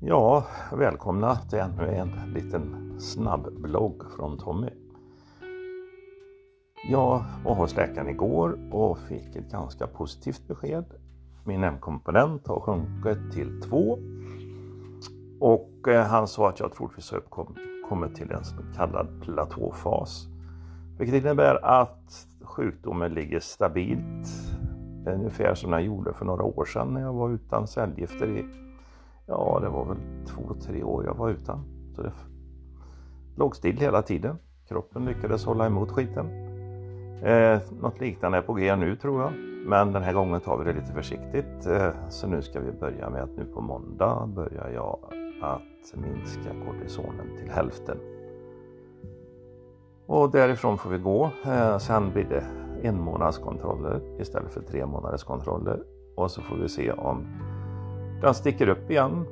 Ja, välkomna till ännu en liten snabbblogg från Tommy. Jag var hos läkaren igår och fick ett ganska positivt besked. Min M-komponent har sjunkit till 2 och eh, han sa att jag troligtvis har kommit till en så kallad platåfas. Vilket innebär att sjukdomen ligger stabilt ungefär som den gjorde för några år sedan när jag var utan cellgifter i Ja, det var väl två, tre år jag var utan. Så det låg still hela tiden. Kroppen lyckades hålla emot skiten. Eh, något liknande är på G nu tror jag. Men den här gången tar vi det lite försiktigt. Eh, så nu ska vi börja med att nu på måndag börjar jag att minska kortisonen till hälften. Och därifrån får vi gå. Eh, sen blir det en månads kontroller istället för tre månaders kontroller. Och så får vi se om den sticker upp igen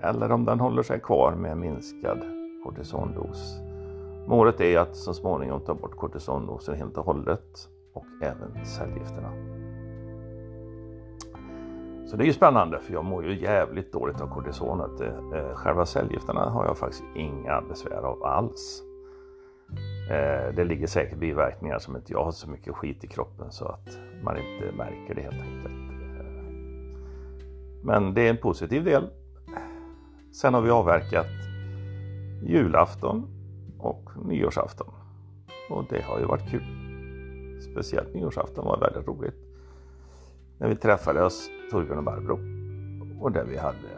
eller om den håller sig kvar med minskad kortisondos. Målet är att så småningom ta bort kortisondosen helt och hållet och även cellgifterna. Så det är ju spännande för jag mår ju jävligt dåligt av kortisonet. Eh, själva cellgifterna har jag faktiskt inga besvär av alls. Eh, det ligger säkert biverkningar som inte jag har så mycket skit i kroppen så att man inte märker det helt enkelt. Men det är en positiv del. Sen har vi avverkat julafton och nyårsafton. Och det har ju varit kul. Speciellt nyårsafton var väldigt roligt. När vi träffades, Torbjörn och Barbro. Och där vi hade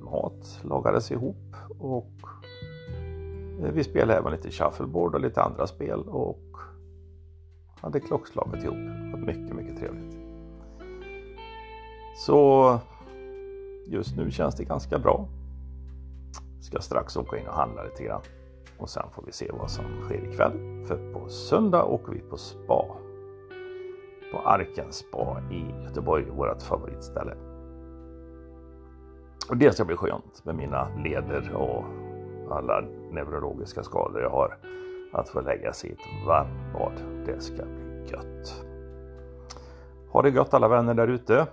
mat, lagades ihop och eh, vi spelade även lite shuffleboard och lite andra spel och hade klockslaget ihop. Det var mycket, mycket trevligt. Så just nu känns det ganska bra. Ska strax åka in och handla lite grann. Och sen får vi se vad som sker ikväll. För på söndag åker vi på spa. På Arken spa i Göteborg, vårt favoritställe. Och det ska bli skönt med mina leder och alla neurologiska skador jag har. Att få lägga sig i ett varmbad. Det ska bli gött. Ha det gött alla vänner där ute.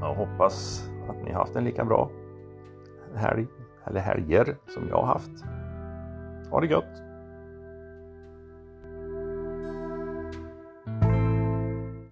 Jag hoppas att ni har haft en lika bra helg eller helger som jag har haft. Ha det gött!